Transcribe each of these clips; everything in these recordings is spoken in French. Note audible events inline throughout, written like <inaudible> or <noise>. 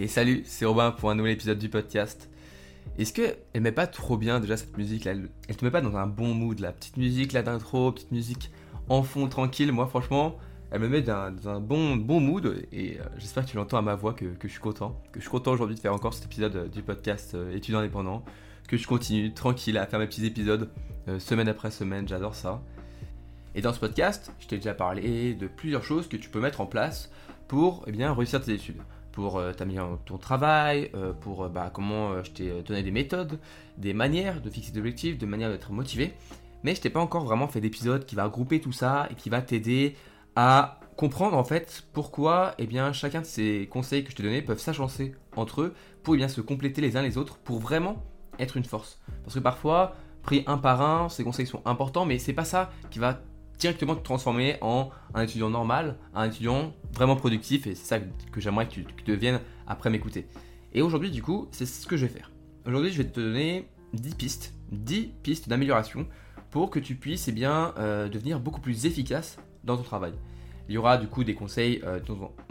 Et salut, c'est Robin pour un nouvel épisode du podcast. Est-ce que elle met pas trop bien déjà cette musique là? Elle, te met pas dans un bon mood la petite musique là d'intro, petite musique en fond tranquille. Moi franchement, elle me met dans, un bon, bon mood et euh, j'espère que tu l'entends à ma voix que, je suis content. Que je suis content aujourd'hui de faire encore cet épisode euh, du podcast euh, étudiant indépendant. Que je continue tranquille à faire mes petits épisodes semaine après semaine, j'adore ça. Et dans ce podcast, je t'ai déjà parlé de plusieurs choses que tu peux mettre en place pour eh bien, réussir tes études pour euh, t'améliorer ton travail, euh, pour euh, bah, comment je t'ai donné des méthodes, des manières de fixer des objectifs, de manières d'être motivé. Mais je t'ai pas encore vraiment fait d'épisode qui va regrouper tout ça et qui va t'aider à comprendre en fait pourquoi eh bien, chacun de ces conseils que je t'ai donnés peuvent s'agencer entre eux pour eh bien, se compléter les uns les autres pour vraiment être une force. Parce que parfois, pris un par un, ces conseils sont importants, mais c'est pas ça qui va directement te transformer en un étudiant normal, un étudiant vraiment productif, et c'est ça que j'aimerais que tu, deviennes après m'écouter. Et aujourd'hui, du coup, c'est ce que je vais faire. Aujourd'hui, je vais te donner 10 pistes, 10 pistes d'amélioration pour que tu puisses eh bien, euh, devenir beaucoup plus efficace dans ton travail. Il y aura du coup des conseils euh,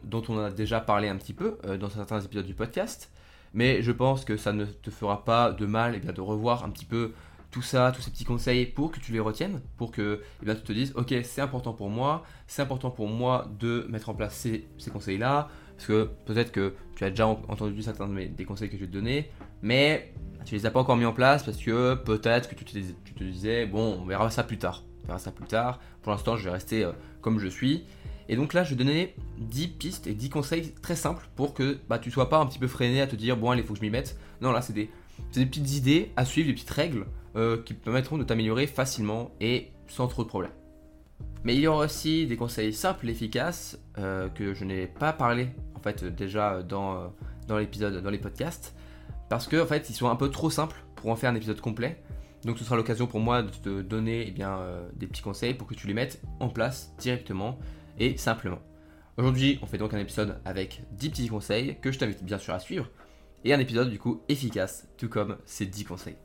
dont, on a déjà parlé un petit peu euh, dans certains épisodes du podcast, mais je pense que ça ne te fera pas de mal eh bien, de revoir un petit peu tout ça, tous ces petits conseils pour que tu les retiennes, pour que eh bien, tu te dises, ok, c'est important pour moi, c'est important pour moi de mettre en place ces, conseils-là, parce que peut-être que tu as déjà entendu certains des conseils que je vais te donner, mais tu les as pas encore mis en place parce que peut-être que tu te, tu te, disais, bon, on verra ça plus tard, on verra ça plus tard, pour l'instant je vais rester euh, comme je suis. Et donc là, je vais donner 10 pistes et 10 conseils très simples pour que bah, tu sois pas un petit peu freiné à te dire, bon, allez, il faut que je m'y mette. Non, là, c'est des, des petites idées à suivre, des petites règles euh, qui permettront de t'améliorer facilement et sans trop de problèmes. Mais il y aura aussi des conseils simples et efficaces euh, que je n'ai pas parlé en fait déjà dans, euh, dans l'épisode, dans les podcasts, parce que en fait ils sont un peu trop simples pour en faire un épisode complet. Donc ce sera l'occasion pour moi de te donner eh bien, des petits conseils pour que tu les mettes en place directement et simplement. Aujourd'hui, on fait donc un épisode avec 10 petits conseils que je t'invite bien sûr à suivre et un épisode du coup efficace, tout comme ces 10 conseils.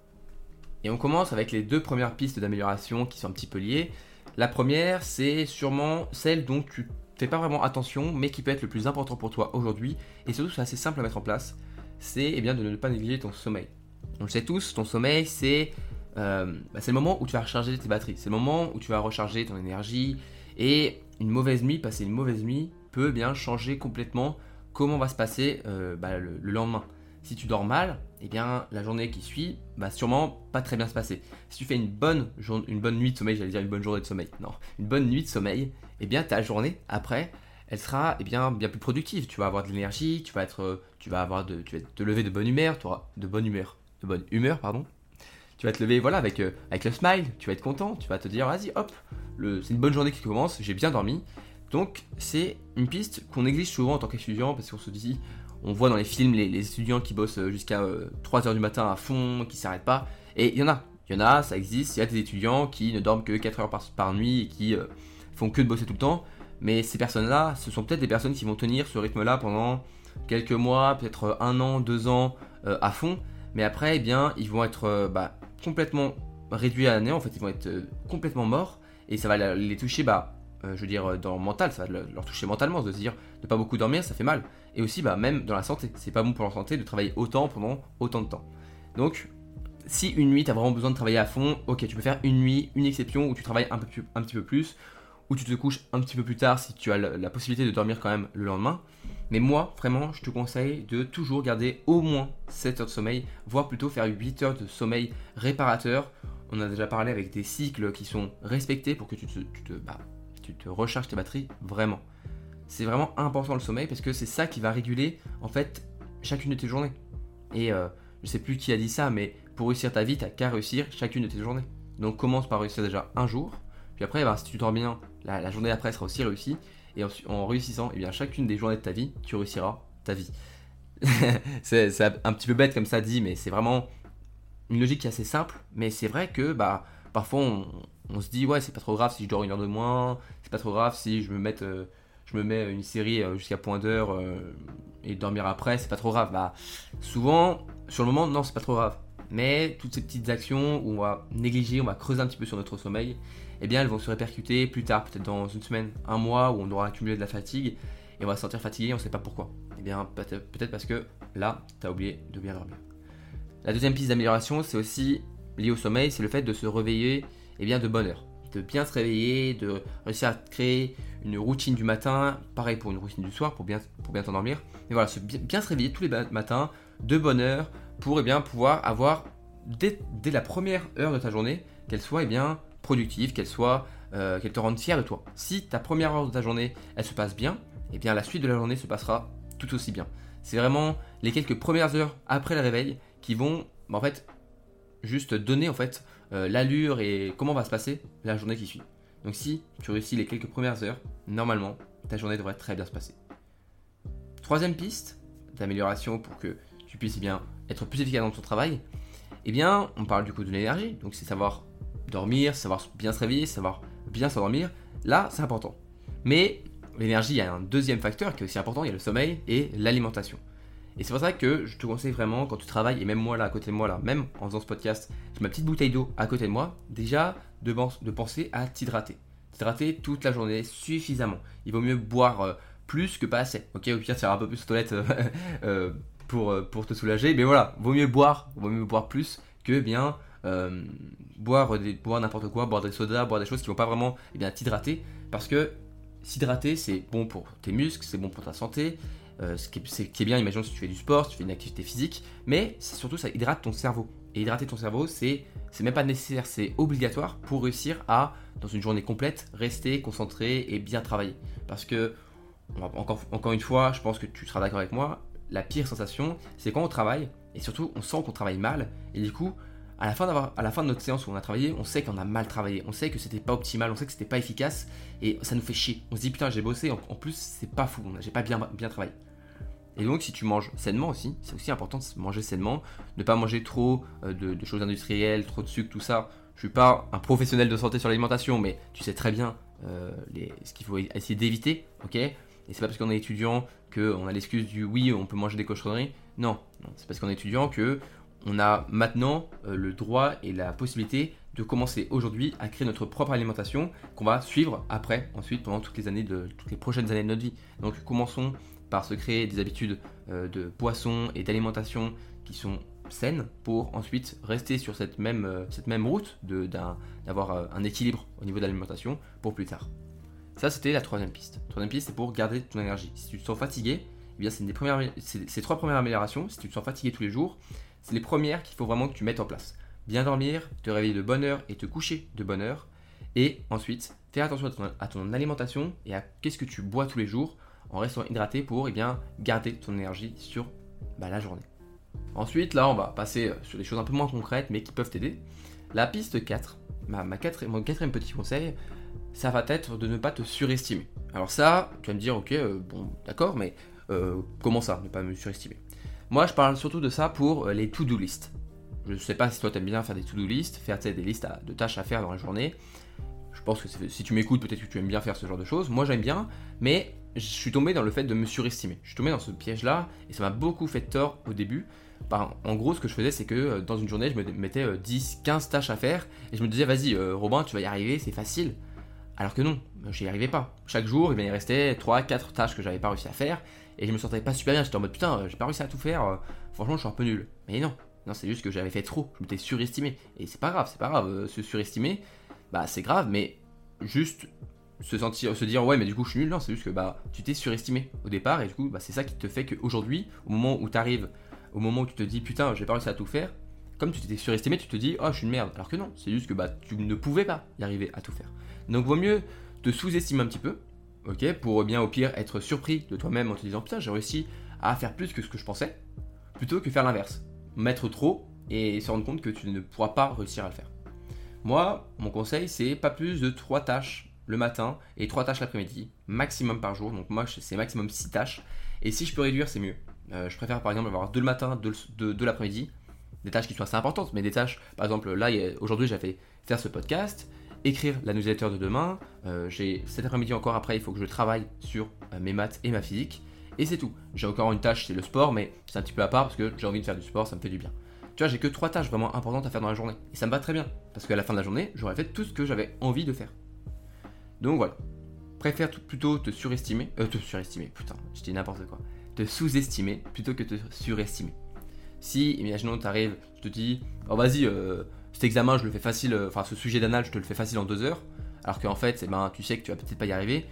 Et on commence avec les deux premières pistes d'amélioration qui sont un petit peu liées. La première, c'est sûrement celle dont tu fais pas vraiment attention, mais qui peut être le plus important pour toi aujourd'hui, et surtout c'est assez simple à mettre en place, c'est eh bien de ne pas négliger ton sommeil. On le sait tous, ton sommeil c'est euh, bah, le moment où tu vas recharger tes batteries, c'est le moment où tu vas recharger ton énergie, et une mauvaise nuit, passer une mauvaise nuit, peut bien changer complètement comment va se passer euh, bah, le lendemain si tu dors mal, eh bien la journée qui suit va sûrement pas très bien se passer. Si tu fais une bonne, une bonne nuit de sommeil, j'allais dire une bonne journée de sommeil, non, une bonne nuit de sommeil, eh bien ta journée après, elle sera eh bien, plus productive. Tu vas avoir de l'énergie, tu vas être, tu vas avoir tu vas te lever de bonne humeur, tu auras de bonne humeur, de bonne humeur, pardon. Tu vas te lever euh, avec le smile, tu vas être content, tu vas te dire vas-y hop, c'est une bonne journée qui commence, j'ai bien dormi. Donc c'est une piste qu'on néglige souvent en tant qu'étudiant parce qu'on se dit on voit dans les films les, étudiants qui bossent euh, jusqu'à 3h euh, du matin à fond, qui s'arrêtent pas. Et il y en a, il y en a, ça existe. Il y a des étudiants qui ne dorment que 4 heures par, nuit et qui euh, font que de bosser tout le temps. Mais ces personnes-là, ce sont peut-être des personnes qui vont tenir ce rythme-là pendant quelques mois, peut-être un an, deux ans à fond. Mais après, eh bien, ils vont être bah, complètement réduits à néant. En fait, ils vont être complètement morts. Et ça va les toucher bah, je veux dire, dans mental, ça va leur toucher mentalement, de se dire ne pas beaucoup dormir, ça fait mal. Et aussi, bah, même dans la santé, c'est pas bon pour leur santé de travailler autant pendant autant de temps. Donc, si une nuit, tu as vraiment besoin de travailler à fond, ok, tu peux faire une nuit, une exception où tu travailles un, petit peu plus, ou tu te couches un petit peu plus tard si tu as la, possibilité de dormir quand même le lendemain. Mais moi, vraiment, je te conseille de toujours garder au moins 7 heures de sommeil, voire plutôt faire 8 heures de sommeil réparateur. On a déjà parlé avec des cycles qui sont respectés pour que tu te, tu bah, tu te recharges tes batteries vraiment. C'est vraiment important le sommeil parce que c'est ça qui va réguler en fait chacune de tes journées. Et euh, je sais plus qui a dit ça, mais pour réussir ta vie, t'as qu'à réussir chacune de tes journées. Donc commence par réussir déjà un jour, puis après, bah, si tu dors bien, la, journée après sera aussi réussie. Et en, réussissant, eh bien, chacune des journées de ta vie, tu réussiras ta vie. <laughs> c'est un petit peu bête comme ça dit, mais c'est vraiment une logique qui est assez simple. Mais c'est vrai que bah, parfois on, se dit ouais c'est pas trop grave si je dors une heure de moins, c'est pas trop grave si je me mets, euh, je me mets une série euh, jusqu'à point d'heure euh, et dormir après, c'est pas trop grave. Bah souvent sur le moment non c'est pas trop grave. Mais toutes ces petites actions où on va négliger, on va creuser un petit peu sur notre sommeil, eh bien elles vont se répercuter plus tard, peut-être dans une semaine, un mois où on aura accumulé de la fatigue. et on va se sentir fatigué, on ne sait pas pourquoi. Eh bien, peut-être parce que là, tu as oublié de bien dormir. La deuxième piste d'amélioration, c'est aussi lié au sommeil, c'est le fait de se réveiller eh bien, de bonne heure. De bien se réveiller, de réussir à créer une routine du matin, pareil pour une routine du soir, pour bien, t'endormir. Mais voilà, bien, se réveiller tous les matins de bonne heure pour eh bien, pouvoir avoir, dès, la première heure de ta journée, qu'elle soit eh bien, productive, qu'elle soit euh, qu'elle te rende fier de toi. Si ta première heure de ta journée, elle se passe bien, eh bien la suite de la journée se passera tout aussi bien. C'est vraiment les quelques premières heures après le réveil qui vont, bah, en fait, juste donner en fait euh, l'allure et comment va se passer la journée qui suit. Donc si tu réussis les quelques premières heures, normalement, ta journée devrait très bien se passer. Troisième piste d'amélioration pour que tu puisses eh bien être plus efficace dans ton travail, eh bien, on parle du coup de l'énergie. Donc c'est savoir dormir, savoir bien se réveiller, savoir bien s'endormir, là c'est important. Mais l'énergie, il y a un deuxième facteur qui est aussi important, il y a le sommeil et l'alimentation. Et c'est pour ça que je te conseille vraiment, quand tu travailles, et même moi là à côté de moi là, même en faisant ce podcast, j'ai ma petite bouteille d'eau à côté de moi, déjà de, penser à t'hydrater. T'hydrater toute la journée suffisamment. Il vaut mieux boire euh, plus que pas assez. Ok, au pire, tu un peu plus aux toilettes euh, <laughs> euh, pour, pour te soulager, mais voilà, vaut mieux boire, vaut mieux boire plus que bien boire, des, boire n'importe quoi, boire des sodas, boire des choses qui vont pas vraiment eh bien, t'hydrater. Parce que s'hydrater, c'est bon pour tes muscles, c'est bon pour ta santé. Ce, qui est, bien, imaginons si tu fais du sport, si tu fais une activité physique, mais surtout ça hydrate ton cerveau. Et hydrater ton cerveau, c'est même pas nécessaire, c'est obligatoire pour réussir à, dans une journée complète, rester concentré et bien travailler. Parce que, encore, une fois, je pense que tu seras d'accord avec moi, la pire sensation, c'est quand on travaille, et surtout on sent qu'on travaille mal, et du coup, à la, fin à la de notre séance où on a travaillé, on sait qu'on a mal travaillé, on sait que c'était pas optimal, on sait que c'était pas efficace et ça nous fait chier. On se dit putain, j'ai bossé, en, plus c'est pas fou, j'ai pas bien travaillé. Et donc, si tu manges sainement aussi, c'est aussi important de manger sainement, ne pas manger trop euh, de, choses industrielles, trop de sucre, tout ça. Je suis pas un professionnel de santé sur l'alimentation, mais tu sais très bien euh, ce qu'il faut essayer d'éviter, ok? Et c'est pas parce qu'on est étudiant qu'on a l'excuse du oui, on peut manger des cochonneries. Non, c'est parce qu'on est étudiant que on a maintenant euh, le droit et la possibilité de commencer aujourd'hui à créer notre propre alimentation qu'on va suivre après, ensuite, pendant toutes les années de toutes les prochaines années de notre vie. Donc commençons par se créer des habitudes euh, de boisson et d'alimentation qui sont saines pour ensuite rester sur cette même, euh, cette même route d'avoir un, équilibre au niveau de l'alimentation pour plus tard. Ça, c'était la troisième piste. La troisième piste, c'est pour garder ton énergie. Si tu te sens fatigué, eh c'est ces trois premières améliorations. Si tu te sens fatigué tous les jours, c'est les premières qu'il faut vraiment que tu mettes en place. Bien dormir, te réveiller de bonne heure et te coucher de bonne heure. Et ensuite, faire attention à ton, alimentation et à qu'est-ce que tu bois tous les jours en restant hydraté pour eh bien, garder ton énergie sur bah, la journée. Ensuite, là, on va passer euh, sur des choses un peu moins concrètes mais qui peuvent t'aider. La piste 4, ma, mon quatrième petit conseil, ça va être de ne pas te surestimer. Alors ça, tu vas me dire, ok, euh, bon, d'accord, mais euh, comment ça, ne pas me surestimer? Moi, je parle surtout de ça pour les to-do list. Je ne sais pas si toi t'aimes bien faire des to-do list, faire des listes de tâches à faire dans la journée. Je pense que si tu m'écoutes, peut-être que tu aimes bien faire ce genre de choses. Moi, j'aime bien, mais je suis tombé dans le fait de me surestimer. Je suis tombé dans ce piège-là et ça m'a beaucoup fait tort au début. en gros, ce que je faisais, c'est que euh, dans une journée, je me mettais 10, euh, 15 tâches à faire et je me disais, vas-y, Robin, tu vas y arriver, c'est facile. Alors que non, je n'y arrivais pas. Chaque jour, il restait 3, 4 tâches que j'avais pas réussi à faire et je me sentais pas super bien. J'étais en mode putain, j'ai pas réussi à tout faire. Euh, franchement, je suis un peu nul. Mais non, non, c'est juste que j'avais fait trop. Je m'étais surestimé. Et c'est pas grave, c'est pas grave. Euh, se surestimer, bah c'est grave, mais juste se sentir, se dire ouais, mais du coup je suis nul. Non, c'est juste que bah tu t'es surestimé au départ et du coup bah c'est ça qui te fait qu'aujourd'hui, au moment où tu arrives, au moment où tu te dis putain, j'ai pas réussi à tout faire. Comme tu t'étais surestimé, tu te dis oh je suis une merde. Alors que non, c'est juste que bah tu ne pouvais pas y arriver à tout faire. Donc vaut mieux te sous-estimer un petit peu ok, pour bien au pire être surpris de toi-même en te disant putain j'ai réussi à faire plus que ce que je pensais, plutôt que faire l'inverse, mettre trop et se rendre compte que tu ne pourras pas réussir à le faire. Moi, mon conseil c'est pas plus de 3 tâches le matin et 3 tâches l'après-midi, maximum par jour, donc moi c'est maximum 6 tâches, et si je peux réduire c'est mieux. Euh, je préfère par exemple avoir 2 le matin, 2 l'après-midi, des tâches qui sont assez importantes, mais des tâches, par exemple là aujourd'hui j'ai fait faire ce podcast, écrire la newsletter de demain. Euh, j'ai cet après-midi encore après, il faut que je travaille sur euh, mes maths et ma physique. Et c'est tout. J'ai encore une tâche, c'est le sport, mais c'est un petit peu à part parce que j'ai envie de faire du sport, ça me fait du bien. Tu vois, j'ai que trois tâches vraiment importantes à faire dans la journée. Et ça me va très bien. Parce qu'à la fin de la journée, j'aurais fait tout ce que j'avais envie de faire. Donc voilà. préfère plutôt te surestimer, euh, te surestimer, putain, je dis n'importe quoi, te sous-estimer plutôt que te surestimer. Si, imaginons, tu arrives, je te dis, oh vas-y, euh, cet examen, je le fais facile, euh, enfin ce sujet d'anal, je te le fais facile en deux heures, alors qu'en fait, eh ben, tu sais que tu vas peut-être pas y arriver,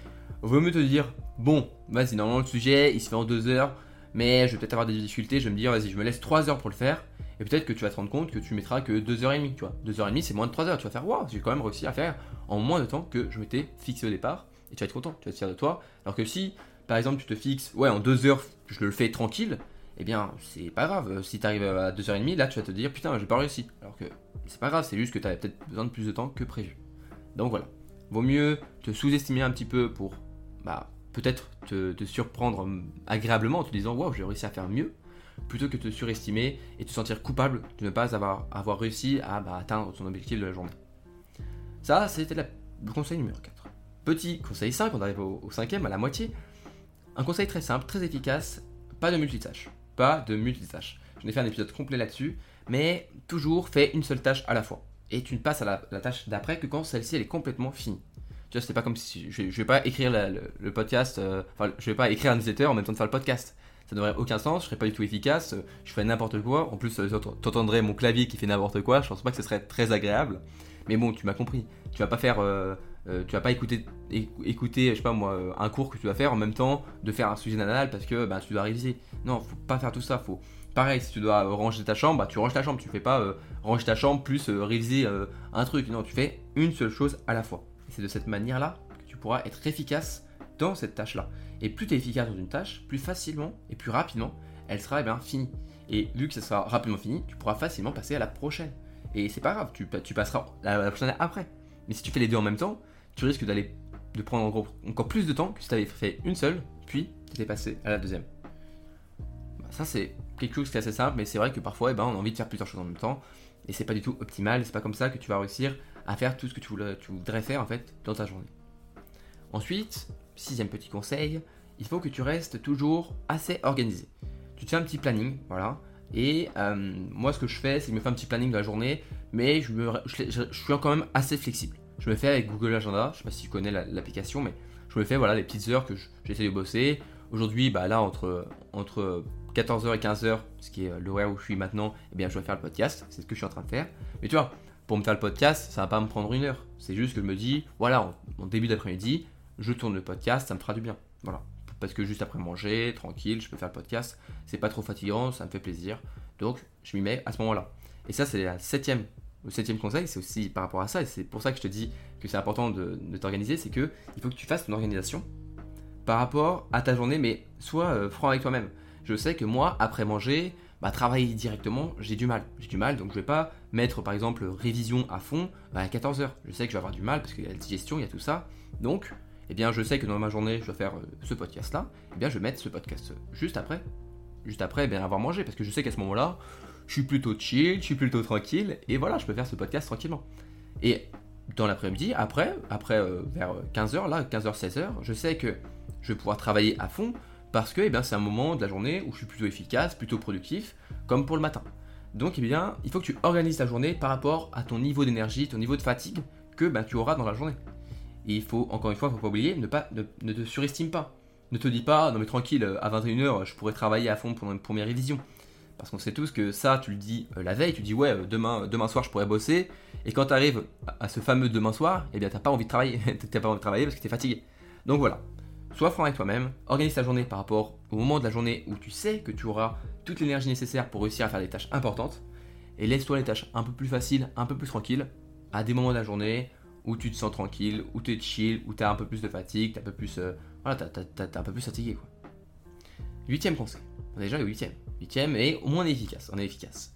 vaut mieux te dire, bon, vas-y, normalement le sujet, il se fait en deux heures, mais je vais peut-être avoir des difficultés, je vais me dire, vas-y, je me laisse trois heures pour le faire, et peut-être que tu vas te rendre compte que tu mettras que deux heures et demie, tu vois. Deux heures et demie, c'est moins de trois heures, tu vas faire, waouh, j'ai quand même réussi à faire en moins de temps que je m'étais fixé au départ, et tu vas être content, tu vas être fier de toi, alors que si, par exemple, tu te fixes, ouais, en deux heures, je le fais tranquille, eh bien, c'est pas grave. Si tu arrives à 2h30, là, tu vas te dire, putain, j'ai pas réussi. Alors que c'est pas grave, c'est juste que tu avais peut-être besoin de plus de temps que prévu. Donc voilà. Vaut mieux te sous-estimer un petit peu pour, bah, peut-être te, surprendre agréablement en te disant, waouh, j'ai réussi à faire mieux, plutôt que te surestimer et te sentir coupable de ne pas avoir, réussi à bah, atteindre ton objectif de la journée. Ça, c'était le conseil numéro 4. Petit conseil 5, on arrive au, cinquième, à la moitié. Un conseil très simple, très efficace, pas de multitâche de multitâche. Je n'ai fait un épisode complet là-dessus, mais toujours fais une seule tâche à la fois. Et tu ne passes à la, tâche d'après que quand celle-ci elle est complètement finie. Tu vois, c'est pas comme si je, ne vais pas écrire le, podcast, euh, enfin, je vais pas écrire un newsletter en même temps de faire le podcast. Ça n'aurait aucun sens, je serais pas du tout efficace, euh, je ferais n'importe quoi. En plus, euh, tu entendrais mon clavier qui fait n'importe quoi, je pense pas que ce serait très agréable. Mais bon, tu m'as compris. Tu vas pas faire euh, tu vas pas écouter, écouter, je sais pas moi, un cours que tu vas faire en même temps de faire un sujet d'anal parce que bah, tu dois réviser. Non, faut pas faire tout ça. Faut, pareil, si tu dois ranger ta chambre, bah, tu ranges ta chambre. Tu fais pas euh, ranger ta chambre plus euh, réviser un truc. Non, tu fais une seule chose à la fois. Et c'est de cette manière-là que tu pourras être efficace dans cette tâche-là. Et plus tu es efficace dans une tâche, plus facilement et plus rapidement, elle sera eh bien, finie. Et vu que ça sera rapidement fini, tu pourras facilement passer à la prochaine. Et c'est pas grave, tu, passeras à la prochaine après. Mais si tu fais les deux en même temps, tu risques d'aller de prendre encore plus de temps que si tu avais fait une seule, puis tu étais passé à la deuxième. Bah, ça, c'est quelque chose qui est assez simple, mais c'est vrai que parfois, eh ben, on a envie de faire plusieurs choses en même temps, et c'est pas du tout optimal, c'est pas comme ça que tu vas réussir à faire tout ce que tu, voudrais faire en fait dans ta journée. Ensuite, sixième petit conseil, il faut que tu restes toujours assez organisé. Tu fais un petit planning, voilà, et euh, moi, ce que je fais, c'est que je me fais un petit planning de la journée, mais je, suis quand même assez flexible je me fais avec Google Agenda, je sais pas si tu connais l'application, mais je me fais voilà les petites heures que j'essaie de bosser. Aujourd'hui, bah là entre, entre 14h et 15h, ce qui est l'horaire où je suis maintenant, eh bien je vais faire le podcast, c'est ce que je suis en train de faire. Mais tu vois, pour me faire le podcast, ça va pas me prendre une heure. C'est juste que je me dis, voilà, en, début d'après-midi, je tourne le podcast, ça me fera du bien. Voilà. Parce que juste après manger, tranquille, je peux faire le podcast. C'est pas trop fatigant, ça me fait plaisir. Donc, je m'y mets à ce moment-là. Et ça, c'est la septième le septième conseil, c'est aussi par rapport à ça, et c'est pour ça que je te dis que c'est important de, t'organiser, c'est que il faut que tu fasses ton organisation par rapport à ta journée, mais sois euh, franc avec toi-même. Je sais que moi, après manger, bah, travailler directement, j'ai du mal. J'ai du mal, donc je vais pas mettre par exemple révision à fond à 14h. Je sais que je vais avoir du mal parce qu'il y a la digestion, il y a tout ça. Donc, eh bien, je sais que dans ma journée, je dois faire euh, ce podcast-là. Eh bien, je vais mettre ce podcast juste après. Juste après, eh bien, avoir mangé, parce que je sais qu'à ce moment-là, je suis plutôt chill, je suis plutôt tranquille, et voilà, je peux faire ce podcast tranquillement. Et dans l'après-midi, après, après euh, vers 15h, là, 15h, 16h, je sais que je vais pouvoir travailler à fond parce que eh bien, c'est un moment de la journée où je suis plutôt efficace, plutôt productif, comme pour le matin. Donc eh bien, il faut que tu organises ta journée par rapport à ton niveau d'énergie, ton niveau de fatigue que ben, tu auras dans la journée. Et il faut, encore une fois, il ne faut pas oublier, ne, pas, ne, te surestime pas. Ne te dis pas, non mais tranquille, à 21h, je pourrais travailler à fond pour, pour mes révisions. Parce qu'on sait tous que ça, tu le dis euh, la veille, tu dis ouais, euh, demain, demain soir je pourrais bosser. Et quand tu arrives à ce fameux demain soir, eh bien t'as pas envie de travailler. <laughs> t'as pas envie de travailler parce que tu es fatigué. Donc voilà, sois franc avec toi-même, organise ta journée par rapport au moment de la journée où tu sais que tu auras toute l'énergie nécessaire pour réussir à faire des tâches importantes. Et laisse-toi les tâches un peu plus faciles, un peu plus tranquilles, à des moments de la journée où tu te sens tranquille, où tu es chill, où tu as un peu plus de fatigue, t'as un euh, un peu plus fatigué. Huitième conseil. Déjà le huitième. Huitième, et au moins on est efficace. On est efficace.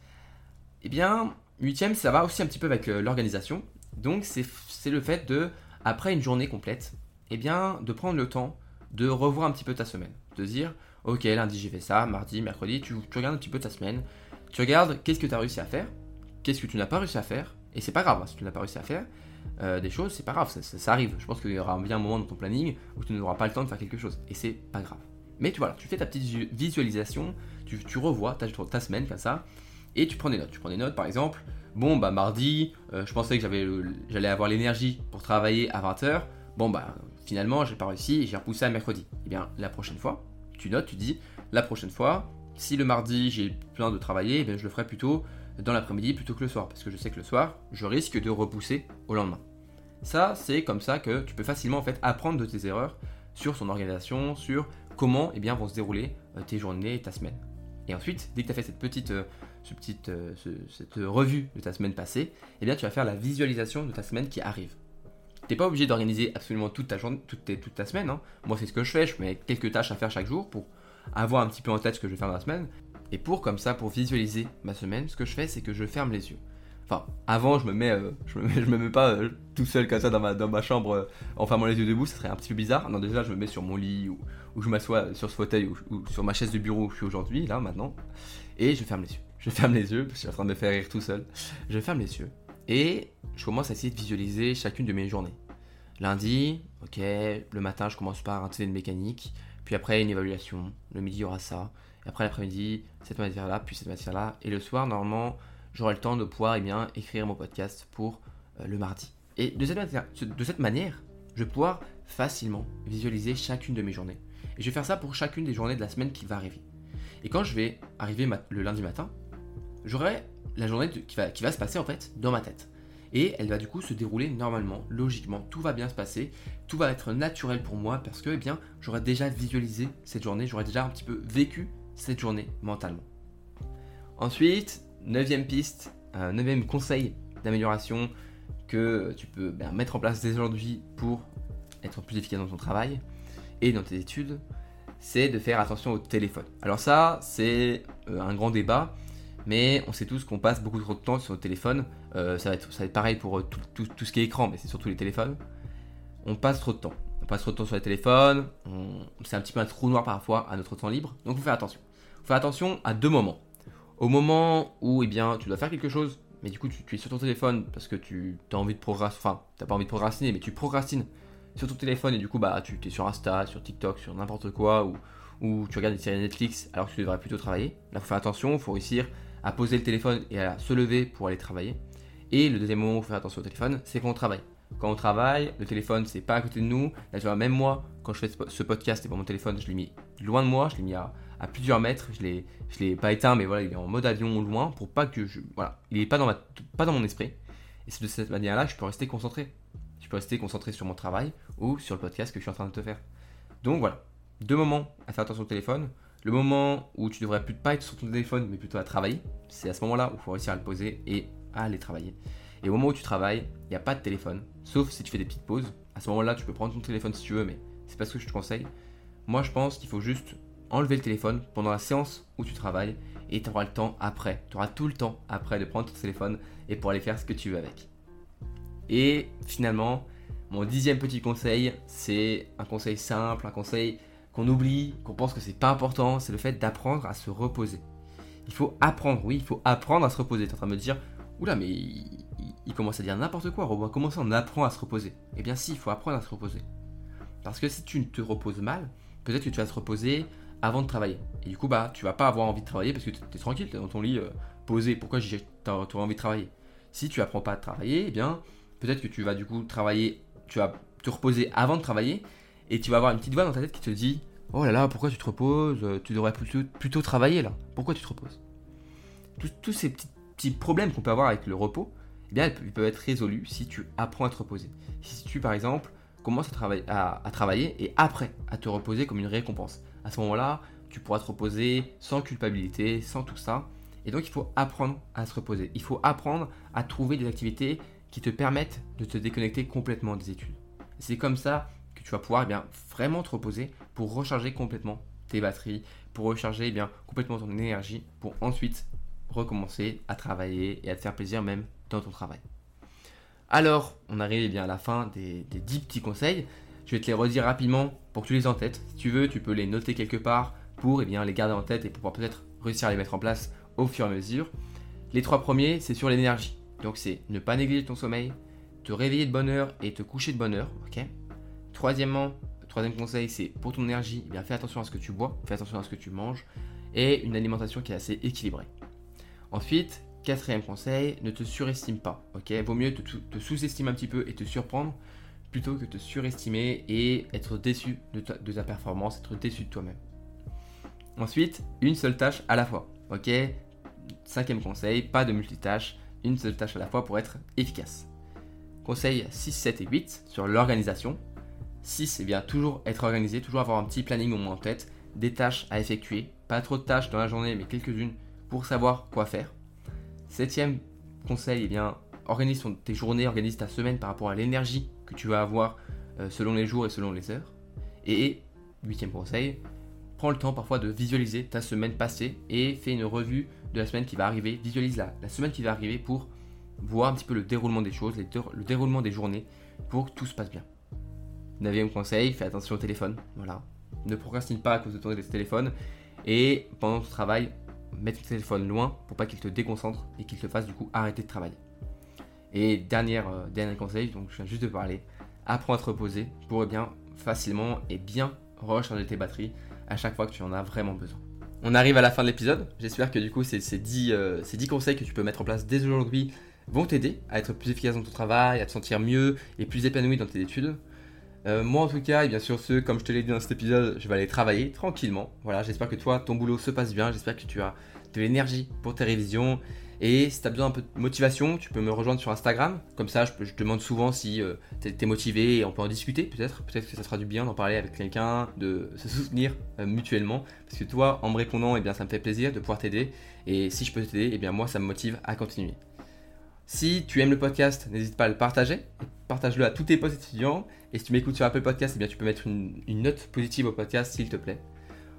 Eh bien, huitième, ça va aussi un petit peu avec euh, l'organisation. Donc, c'est le fait de, après une journée complète, eh bien, de prendre le temps de revoir un petit peu ta semaine. De dire, ok, lundi j'ai fait ça, mardi, mercredi, tu, regardes un petit peu ta semaine. Tu regardes qu'est-ce que tu as réussi à faire, qu'est-ce que tu n'as pas réussi à faire. Et c'est pas grave, hein, si tu n'as pas réussi à faire euh, des choses, c'est pas grave, ça, ça, arrive. Je pense qu'il y aura bien un moment dans ton planning où tu n'auras pas le temps de faire quelque chose. Et c'est pas grave. Mais tu vois, tu fais ta petite visualisation, tu, revois ta, ta, semaine comme ça, et tu prends des notes. Tu prends des notes, par exemple, bon, bah mardi, euh, je pensais que j'allais avoir l'énergie pour travailler à 20h. Bon, bah finalement, j'ai pas réussi et j'ai repoussé à mercredi. Eh bien, la prochaine fois, tu notes, tu dis, la prochaine fois, si le mardi j'ai plein de travailler, eh bien, je le ferai plutôt dans l'après-midi plutôt que le soir, parce que je sais que le soir, je risque de repousser au lendemain. Ça, c'est comme ça que tu peux facilement en fait apprendre de tes erreurs sur son organisation, sur comment eh bien, vont se dérouler euh, tes journées et ta semaine. Et ensuite, dès que tu as fait cette petite, euh, ce euh, cette revue de ta semaine passée, eh bien, tu vas faire la visualisation de ta semaine qui arrive. Tu n'es pas obligé d'organiser absolument toute ta, journée, toute, ta semaine. Hein. Moi, c'est ce que je fais. Je mets quelques tâches à faire chaque jour pour avoir un petit peu en tête ce que je vais faire dans la semaine. Et pour comme ça, pour visualiser ma semaine, ce que je fais, c'est que je ferme les yeux. Enfin, avant, je me mets, euh, je, me mets <laughs> me mets pas euh, tout seul comme ça dans ma, chambre euh, en fermant les yeux debout, ça serait un petit peu bizarre. Non, déjà, je me mets sur mon lit ou, je m'assois sur ce fauteuil ou, sur ma chaise de bureau où je suis aujourd'hui, là, maintenant, et je ferme les yeux. Je ferme les yeux parce que je suis en train de me faire rire tout seul. Je ferme les yeux et je commence à essayer de visualiser chacune de mes journées. Lundi, ok, le matin, je commence par un télé de mécanique, puis après une évaluation. Le midi, il y aura ça. Et après l'après-midi, cette matière-là, puis cette matière-là. Et le soir, normalement, j'aurai le temps de pouvoir eh bien, écrire mon podcast pour euh, le mardi. Et de cette, de cette manière, je vais pouvoir facilement visualiser chacune de mes journées. Et je vais faire ça pour chacune des journées de la semaine qui va arriver. Et quand je vais arriver le lundi matin, j'aurai la journée qui, va, se passer en fait dans ma tête. Et elle va du coup se dérouler normalement, logiquement, tout va bien se passer, tout va être naturel pour moi parce que eh bien j'aurai déjà visualisé cette journée, j'aurai déjà un petit peu vécu cette journée mentalement. Ensuite, Neuvième piste, un neuvième conseil d'amélioration que tu peux ben, mettre en place dès aujourd'hui pour être plus efficace dans ton travail et dans tes études, c'est de faire attention au téléphone. Alors ça, c'est euh, un grand débat, mais on sait tous qu'on passe beaucoup trop de temps sur le téléphone. Euh, ça, va être, pareil pour euh, tout, ce qui est écran, mais c'est surtout les téléphones. On passe trop de temps. On passe trop de temps sur les téléphones, c'est un petit peu un trou noir parfois à notre temps libre, donc il faut faire attention. Il faut faire attention à deux moments. Au moment où eh bien, tu dois faire quelque chose, mais du coup tu, es sur ton téléphone parce que tu as envie de procrastiner, enfin t'as pas envie de procrastiner, mais tu procrastines sur ton téléphone et du coup bah tu es sur Insta, sur TikTok, sur n'importe quoi, ou, ou tu regardes des séries Netflix alors que tu devrais plutôt travailler. Là faut faire attention, il faut réussir à poser le téléphone et à se lever pour aller travailler. Et le deuxième moment où il faut faire attention au téléphone, c'est quand on travaille. Quand on travaille, le téléphone c'est pas à côté de nous. Même moi, quand je fais ce podcast et pour mon téléphone, je l'ai mis loin de moi, je l'ai mis à plusieurs mètres. Je l'ai, l'ai pas éteint, mais voilà, il est en mode avion loin pour pas que je, voilà, il est pas dans pas dans mon esprit. Et c'est de cette manière-là, je peux rester concentré. Je peux rester concentré sur mon travail ou sur le podcast que je suis en train de te faire. Donc voilà, deux moments à faire attention au téléphone. Le moment où tu devrais plus pas être sur ton téléphone, mais plutôt à travailler. C'est à ce moment-là où il faut réussir à le poser et à aller travailler. Et au moment où tu travailles, il n'y a pas de téléphone, sauf si tu fais des petites pauses. À ce moment-là, tu peux prendre ton téléphone si tu veux, mais c'est pas ce que je te conseille. Moi, je pense qu'il faut juste enlever le téléphone pendant la séance où tu travailles et tu auras le temps après, tu auras tout le temps après de prendre ton téléphone et pour aller faire ce que tu veux avec. Et finalement, mon dixième petit conseil, c'est un conseil simple, un conseil qu'on oublie, qu'on pense que c'est pas important, c'est le fait d'apprendre à se reposer. Il faut apprendre, oui, il faut apprendre à se reposer. Tu es en train de me dire, oula, mais il, commence à dire n'importe quoi, Robin, comment ça on apprend à se reposer? Eh bien si, il faut apprendre à se reposer. Parce que si tu ne te reposes mal, peut-être que tu vas te reposer avant de travailler. Et du coup, bah, tu vas pas avoir envie de travailler parce que tu es tranquille, tu dans ton lit euh, posé. Pourquoi tu auras envie de travailler? Si tu apprends pas à travailler, eh bien, peut-être que tu vas du coup travailler, tu vas te reposer avant de travailler et tu vas avoir une petite voix dans ta tête qui te dit Oh là là, pourquoi tu te reposes Tu devrais plutôt, plutôt travailler là. Pourquoi tu te reposes? Tous ces petits, petits problèmes qu'on peut avoir avec le repos, eh bien, ils peuvent être résolus si tu apprends à te reposer. Si tu, par exemple, commences à, travailler, à travailler et après à te reposer comme une récompense à ce moment-là, tu pourras te reposer sans culpabilité, sans tout ça. Et donc il faut apprendre à se reposer. Il faut apprendre à trouver des activités qui te permettent de te déconnecter complètement des études. C'est comme ça tu vas pouvoir eh bien, vraiment te reposer pour recharger complètement tes batteries, pour recharger eh bien, complètement ton énergie, pour ensuite recommencer à travailler et à te faire plaisir même dans ton travail. Alors, on arrive eh bien, à la fin des, des 10 petits conseils. Je vais te les redire rapidement pour que tu les en tête. Si tu veux, tu peux les noter quelque part pour bien, les garder en tête et pouvoir peut-être réussir à les mettre en place au fur et à mesure. Les trois premiers, c'est sur l'énergie. Donc c'est ne pas négliger ton sommeil, te réveiller de bonne heure et te coucher de bonne heure. ok? Troisièmement, troisième conseil, c'est pour ton énergie, eh bien, fais attention à ce que tu bois, fais attention à ce que tu manges et une alimentation qui est assez équilibrée. Ensuite, quatrième conseil, ne te surestime pas. ok? Vaut mieux te, sous-estimer un petit peu et te surprendre plutôt que te surestimer et être déçu de ta, performance, être déçu de toi-même. Ensuite, une seule tâche à la fois. Ok? Cinquième conseil, pas de multitâche, une seule tâche à la fois pour être efficace. Conseil 6, 7 et 8 sur l'organisation. 6, c'est bien toujours être organisé, toujours avoir un petit planning au moins en tête, des tâches à effectuer, pas trop de tâches dans la journée, mais quelques-unes pour savoir quoi faire. Septième conseil, eh bien, organise tes journées, organise ta semaine par rapport à l'énergie que tu vas avoir euh, selon les jours et selon les heures. Et huitième conseil, prends le temps parfois de visualiser ta semaine passée et fais une revue de la semaine qui va arriver. Visualise la, la semaine qui va arriver pour voir un petit peu le déroulement des choses, le déroulement des journées pour que tout se passe bien. Neuvième conseil, fais attention au téléphone. Voilà. Ne procrastine pas à cause de ton téléphone. Et pendant ton travail, mets ton téléphone loin pour pas qu'il te déconcentre et qu'il te fasse du coup arrêter de travailler. Et euh, dernier conseil, donc je viens juste de parler, apprends à te reposer pour eh bien facilement et bien recharger tes batteries à chaque fois que tu en as vraiment besoin. On arrive à la fin de l'épisode. J'espère que du coup ces, ces, 10, euh, ces 10 conseils que tu peux mettre en place dès aujourd'hui vont t'aider à être plus efficace dans ton travail, à te sentir mieux et plus épanoui dans tes études. Euh, moi en tout cas, et bien sûr ce, comme je te l'ai dit dans cet épisode, je vais aller travailler tranquillement. Voilà, j'espère que toi, ton boulot se passe bien, j'espère que tu as de l'énergie pour tes révisions. Et si tu as besoin un peu de motivation, tu peux me rejoindre sur Instagram. Comme ça, je, demande souvent si euh, tu es, motivé et on peut en discuter peut-être. Peut-être que ça sera du bien d'en parler avec quelqu'un, de se soutenir euh, mutuellement. Parce que toi, en me répondant, eh bien, ça me fait plaisir de pouvoir t'aider. Et si je peux t'aider, eh bien, moi, ça me motive à continuer. Si tu aimes le podcast, n'hésite pas à le partager. Partage-le à tous tes potes étudiants. Et si tu m'écoutes sur Apple Podcast, eh bien, tu peux mettre une, note positive au podcast s'il te plaît.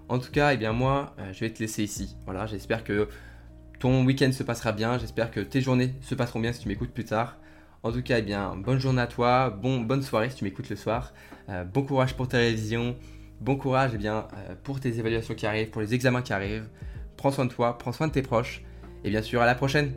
En tout cas, eh bien, moi, euh, je vais te laisser ici. Voilà, j'espère que ton week-end se passera bien. J'espère que tes journées se passeront bien si tu m'écoutes plus tard. En tout cas, eh bien, bonne journée à toi, bon, bonne soirée si tu m'écoutes le soir. Euh, bon courage pour tes révisions, bon courage eh bien, euh, pour tes évaluations qui arrivent, pour les examens qui arrivent. Prends soin de toi, prends soin de tes proches. Et bien sûr, à la prochaine